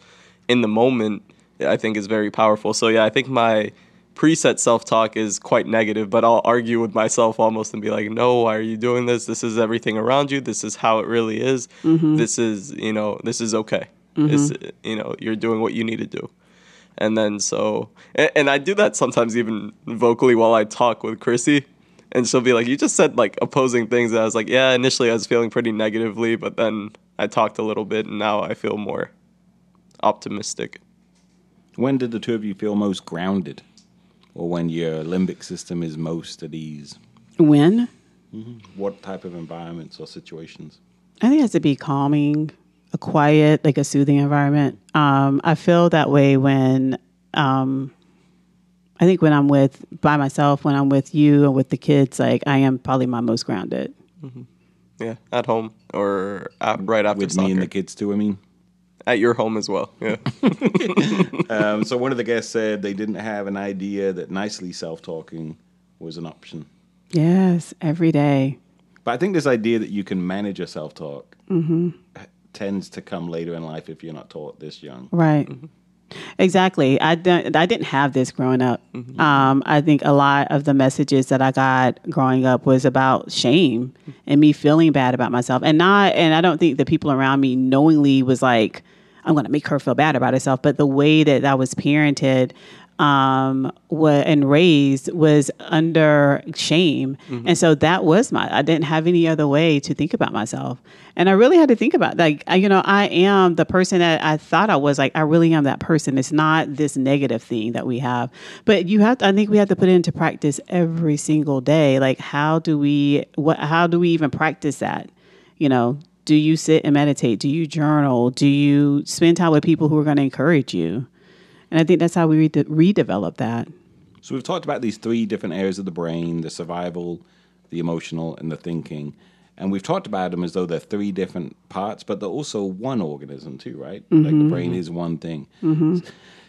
in the moment, I think is very powerful. So yeah, I think my preset self-talk is quite negative, but I'll argue with myself almost and be like, "No, why are you doing this? This is everything around you. This is how it really is. Mm-hmm. This is, you know, this is okay. Mm-hmm. This, you know, you're doing what you need to do." And then so, and, and I do that sometimes even vocally while I talk with Chrissy. And she'll be like, You just said like opposing things. And I was like, Yeah, initially I was feeling pretty negatively, but then I talked a little bit and now I feel more optimistic. When did the two of you feel most grounded? Or when your limbic system is most at ease? When? What type of environments or situations? I think it has to be calming, a quiet, like a soothing environment. Um, I feel that way when um, I think when I'm with by myself, when I'm with you and with the kids, like I am probably my most grounded. Mm-hmm. Yeah, at home or at, right after With soccer. me and the kids too, I mean. at your home as well. Yeah. Um, so one of the guests said they didn't have an idea that nicely self-talking was an option. Yes, every day. But I think this idea that you can manage your self-talk mm-hmm. tends to come later in life if you're not taught this young. Right. Mm-hmm. Exactly. I didn't, I didn't have this growing up. Um, I think a lot of the messages that I got growing up was about shame and me feeling bad about myself. And not and I don't think the people around me knowingly was like, I'm gonna make her feel bad about herself. But the way that I was parented um wa and raised was under shame. And so that was my i didn't have any other way to think about myself. And i really had to think about like I, you know i am the person that i thought i was like i really am that person. It's not this negative thing that we have. But you have to, i think we have to put it into practice every single day. Like how do we what how do we even practice that? You know do you sit and meditate? Do you journal? Do you spend time with people who are going to encourage you and I think that's how we rede- redevelop that. So we've talked about these three different areas of the brain: the survival, the emotional, and the thinking. And we've talked about them as though they're three different parts, but they're also one organism too, right? Like the mm-hmm. brain is one thing. Mm-hmm.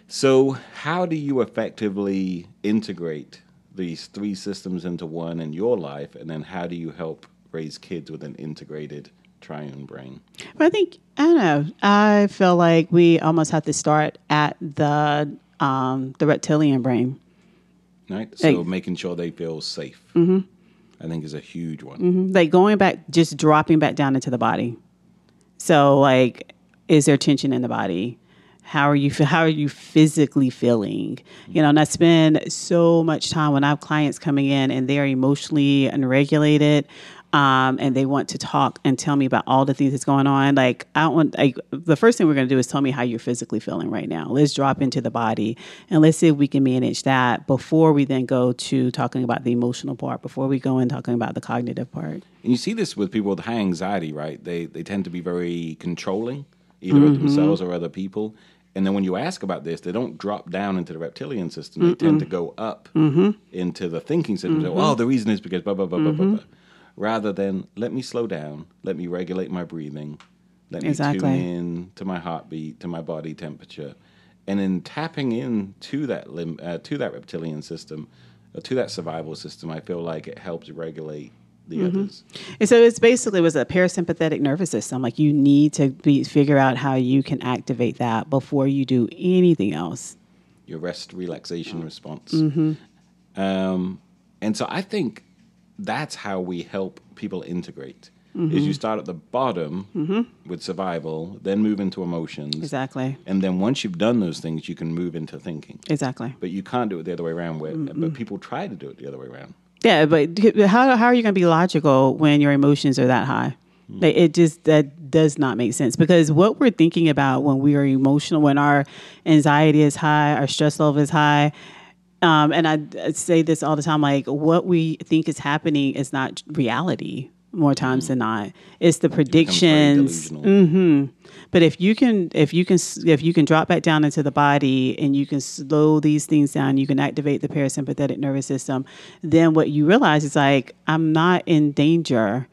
So how do you effectively integrate these three systems into one in your life, and then how do you help raise kids with an integrated triune brain? But I think I don't know. I feel like we almost have to start at the um, the reptilian brain. Right. So Hey. making sure they feel safe, mm-hmm. I think, is a huge one. like going back, just dropping back down into the body. So, like, is there tension in the body? How are you? How are you physically feeling? You know, and I spend so much time when I have clients coming in and they're emotionally unregulated. um, and they want to talk and tell me about all the things that's going on. Like I don't want like the first thing we're going to do is tell me how you're physically feeling right now. Let's drop into the body and let's see if we can manage that before we then go to talking about the emotional part. Before we go in talking about the cognitive part. And you see this with people with high anxiety, right? They they tend to be very controlling, either of themselves or other people. And then when you ask about this, they don't drop down into the reptilian system. They tend to go up into the thinking system. So, oh, the reason is because blah blah blah blah blah blah. Rather than let me slow down, let me regulate my breathing, let me Exactly. tune in to my heartbeat, to my body temperature, and in tapping in to that lim- uh, to that reptilian system, uh, to that survival system, I feel like it helps regulate the others. And so it's basically it was a parasympathetic nervous system. Like you need to be figure out how you can activate that before you do anything else. your rest relaxation response. Mm-hmm. Um, and so I think that's how we help people integrate. Mm-hmm. Is you start at the bottom with survival, then move into emotions, Exactly. and then once you've done those things, you can move into thinking. Exactly. But you can't do it the other way around. Where, but people try to do it the other way around. Yeah, but how how are you going to be logical when your emotions are that high? Like, it just that does not make sense because what we're thinking about when we are emotional, when our anxiety is high, our stress level is high, um, and I, I say this all the time, like what we think is happening is not reality. More times mm-hmm. than not, it's the predictions. delusional. Mm-hmm. But if you can, if you can, if you can drop back down into the body and you can slow these things down, you can activate the parasympathetic nervous system. Then what you realize is like I'm not in danger,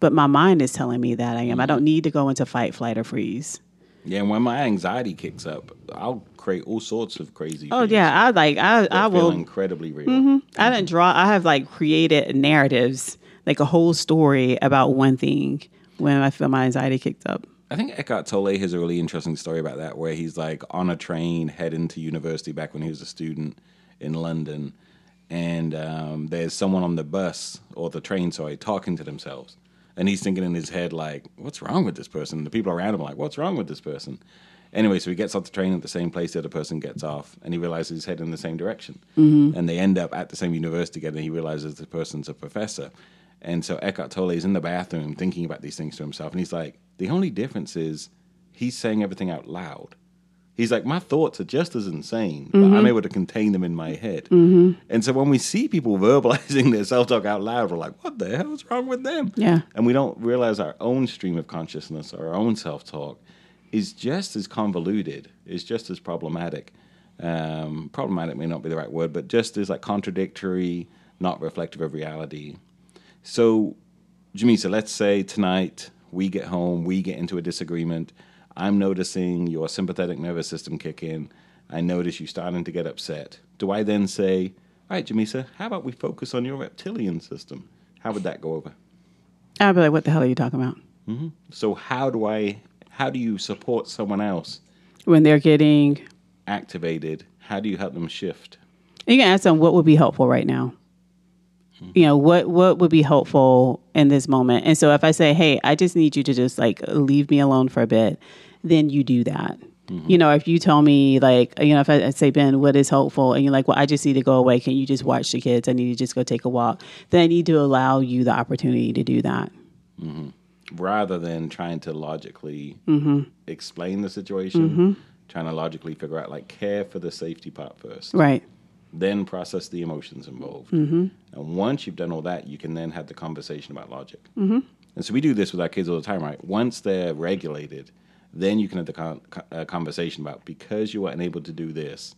but my mind is telling me that I am. I don't mm-hmm. need to go into fight, flight, or freeze. Yeah, and when my anxiety kicks up, I'll create all sorts of crazy. Oh yeah, I like I I feel will. incredibly real. I didn't draw. I have like created narratives, like a whole story about one thing when I feel my anxiety kicked up. I think Eckhart Tolle has a really interesting story about that, where he's like on a train heading to university back when he was a student in London, and um, there's someone on the bus or the train, sorry, talking to themselves, and he's thinking in his head like, "What's wrong with this person?" And the people around him are like, "What's wrong with this person?" Anyway, so he gets off the train at the same place the other person gets off, and he realizes he's heading in the same direction, and they end up at the same university together. And he realizes the person's a professor. And so Eckhart Tolle is in the bathroom thinking about these things to himself, and he's like, the only difference is he's saying everything out loud. He's like, my thoughts are just as insane, but I'm able to contain them in my head. And so when we see people verbalizing their self talk out loud, we're like, what the hell is wrong with them? Yeah. And we don't realize our own stream of consciousness, our own self talk, is just as convoluted, is just as problematic. Um, problematic may not be the right word, but just as like contradictory, not reflective of reality. So, Jamesa, let's say tonight we get home, we get into a disagreement. I'm noticing your sympathetic nervous system kick in. I notice you starting to get upset. Do I then say, all right, Jamesa, how about we focus on your reptilian system? How would that go over? I'd be like, "What the hell are you talking about?" Mm-hmm. So how do I how do you support someone else When they're getting activated? How do you help them shift? You can ask them what would be helpful right now. Mm-hmm. You know what what would be helpful in this moment. And so if I say, "Hey, I just need you to just like leave me alone for a bit," then you do that. Mm-hmm. You know, if you tell me like, you know, if I, I say, Ben, what is helpful, and you're like, well, I just need to go away. Can you just watch the kids? I need to just go take a walk. Then I need to allow you the opportunity to do that. Mm-hmm. rather than trying to logically explain the situation, trying to logically figure out like care for the safety part first, Right. Then process the emotions involved. Mm-hmm. And once you've done all that, you can then have the conversation about logic. Mm-hmm. And so we do this with our kids all the time, right? Once they're regulated, then you can have the con- uh, conversation about because you were unable to do this.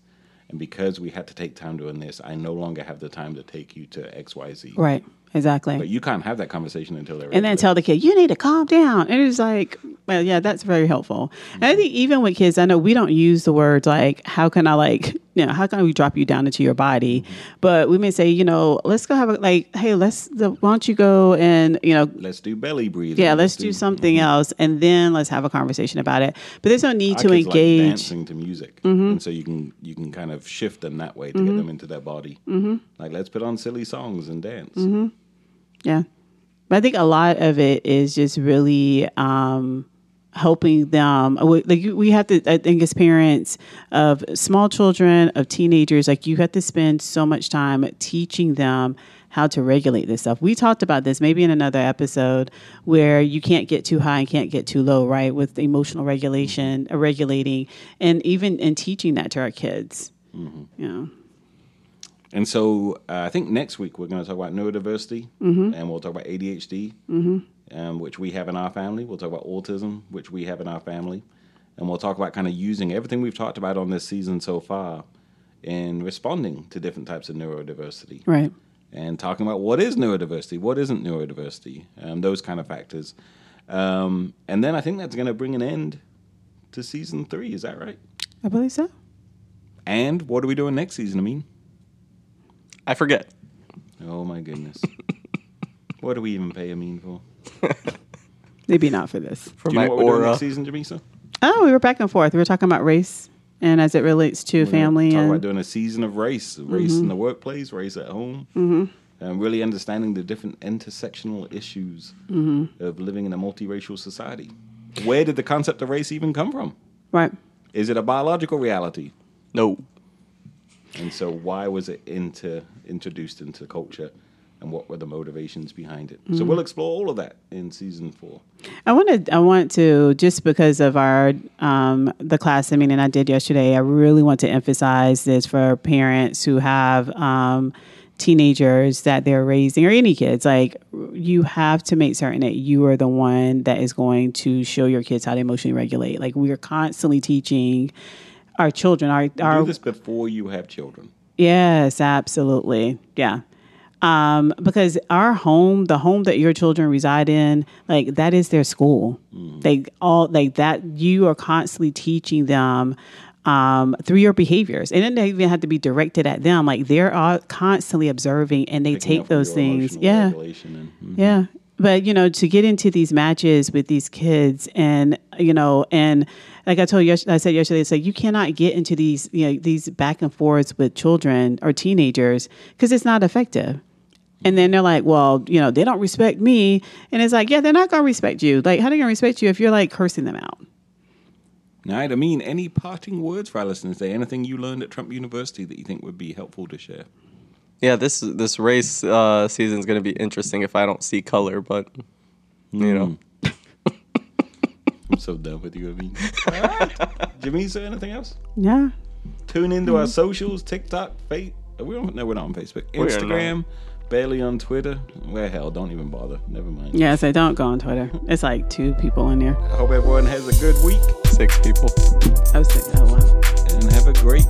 And because we had to take time doing this, I no longer have the time to take you to X, Y, Z. Right. Exactly. But you can't have that conversation until they're and then tell the kid you need to calm down and it's like well yeah that's very helpful and i mm-hmm. think even with kids i know we don't use the words like how can i like you know how can we drop you down into your body but we may say you know let's go have a like hey let's the, why don't you go and you know let's do belly breathing. yeah let's do something else and then let's have a conversation about it but there's no need Our to like engage Mm-hmm. dancing to music, and so you can you can kind of shift them that way to get them into their body. Mm-hmm. Like let's put on silly songs and dance. Mm-hmm. Yeah. But I think a lot of it is just really um, helping them. We- Like we have to, I think, as parents of small children, of teenagers, like you have to spend so much time teaching them how to regulate this stuff. We talked about this maybe in another episode where you can't get too high and can't get too low, right? With emotional regulation, uh, regulating, and even in teaching that to our kids. Mm-hmm. Know. And so uh, I think next week we're going to talk about neurodiversity, Mm-hmm. and we'll talk about ADHD, um, which we have in our family. We'll talk about autism, which we have in our family, and we'll talk about kind of using everything we've talked about on this season so far in responding to different types of neurodiversity, Right. and talking about what is neurodiversity, what isn't neurodiversity, um, those kind of factors. Um, and then I think that's going to bring an end to season three. Is that right? I believe so. And what are we doing next season? I mean. I forget. Oh my goodness. what do we even pay Amine for? Maybe not for this. For do you my know what we're doing aura. next season, Jamesa? Oh, we were back and forth. We were talking about race and as it relates to family Talk and about doing a season of race, race in the workplace, race at home, mm-hmm. and really understanding the different intersectional issues of living in a multiracial society. Where did the concept of race even come from? right. Is it a biological reality? No. And so, why was it into introduced into culture, and what were the motivations behind it? So, we'll explore all of that in season four. I want to. I want to just because of our um, the class. I mean, and I did yesterday. I really want to emphasize this for parents who have um, teenagers that they're raising or any kids. Like you have to make certain that you are the one that is going to show your kids how to emotionally regulate. Like we are constantly teaching our children. Our our Do this before you have children. Yes, absolutely. Yeah. Um, because our home, the home that your children reside in, like that is their school. They all like that you are constantly teaching them um, through your behaviors. And it doesn't even have to be directed at them. Like they're all constantly observing and they Picking take those things. Yeah. and- mhm. Yeah. But you know, to get into these matches with these kids, and you know, and like I told you, I said yesterday, it's like you cannot get into these, you know, these back and forths with children or teenagers because it's not effective. And then they're like, well, you know, they don't respect me, and it's like, yeah, they're not gonna respect you. Like, how are they gonna respect you if you're like cursing them out? All right, I mean, any parting words for our listeners? Is there anything you learned at Trump University that you think would be helpful to share? Yeah, this this race uh, season is going to be interesting if I don't see color, but you know, I'm so done with you, I mean. All right. Jamesa, anything else? Yeah. Tune into our socials, TikTok, Face. We don't, no, we're not on Facebook. are not. Instagram, barely on Twitter. Well, hell, don't even bother. Never mind. Yeah. So don't go on Twitter. It's like two people in there. I hope everyone has a good week six people. I was like, oh wow. and have a great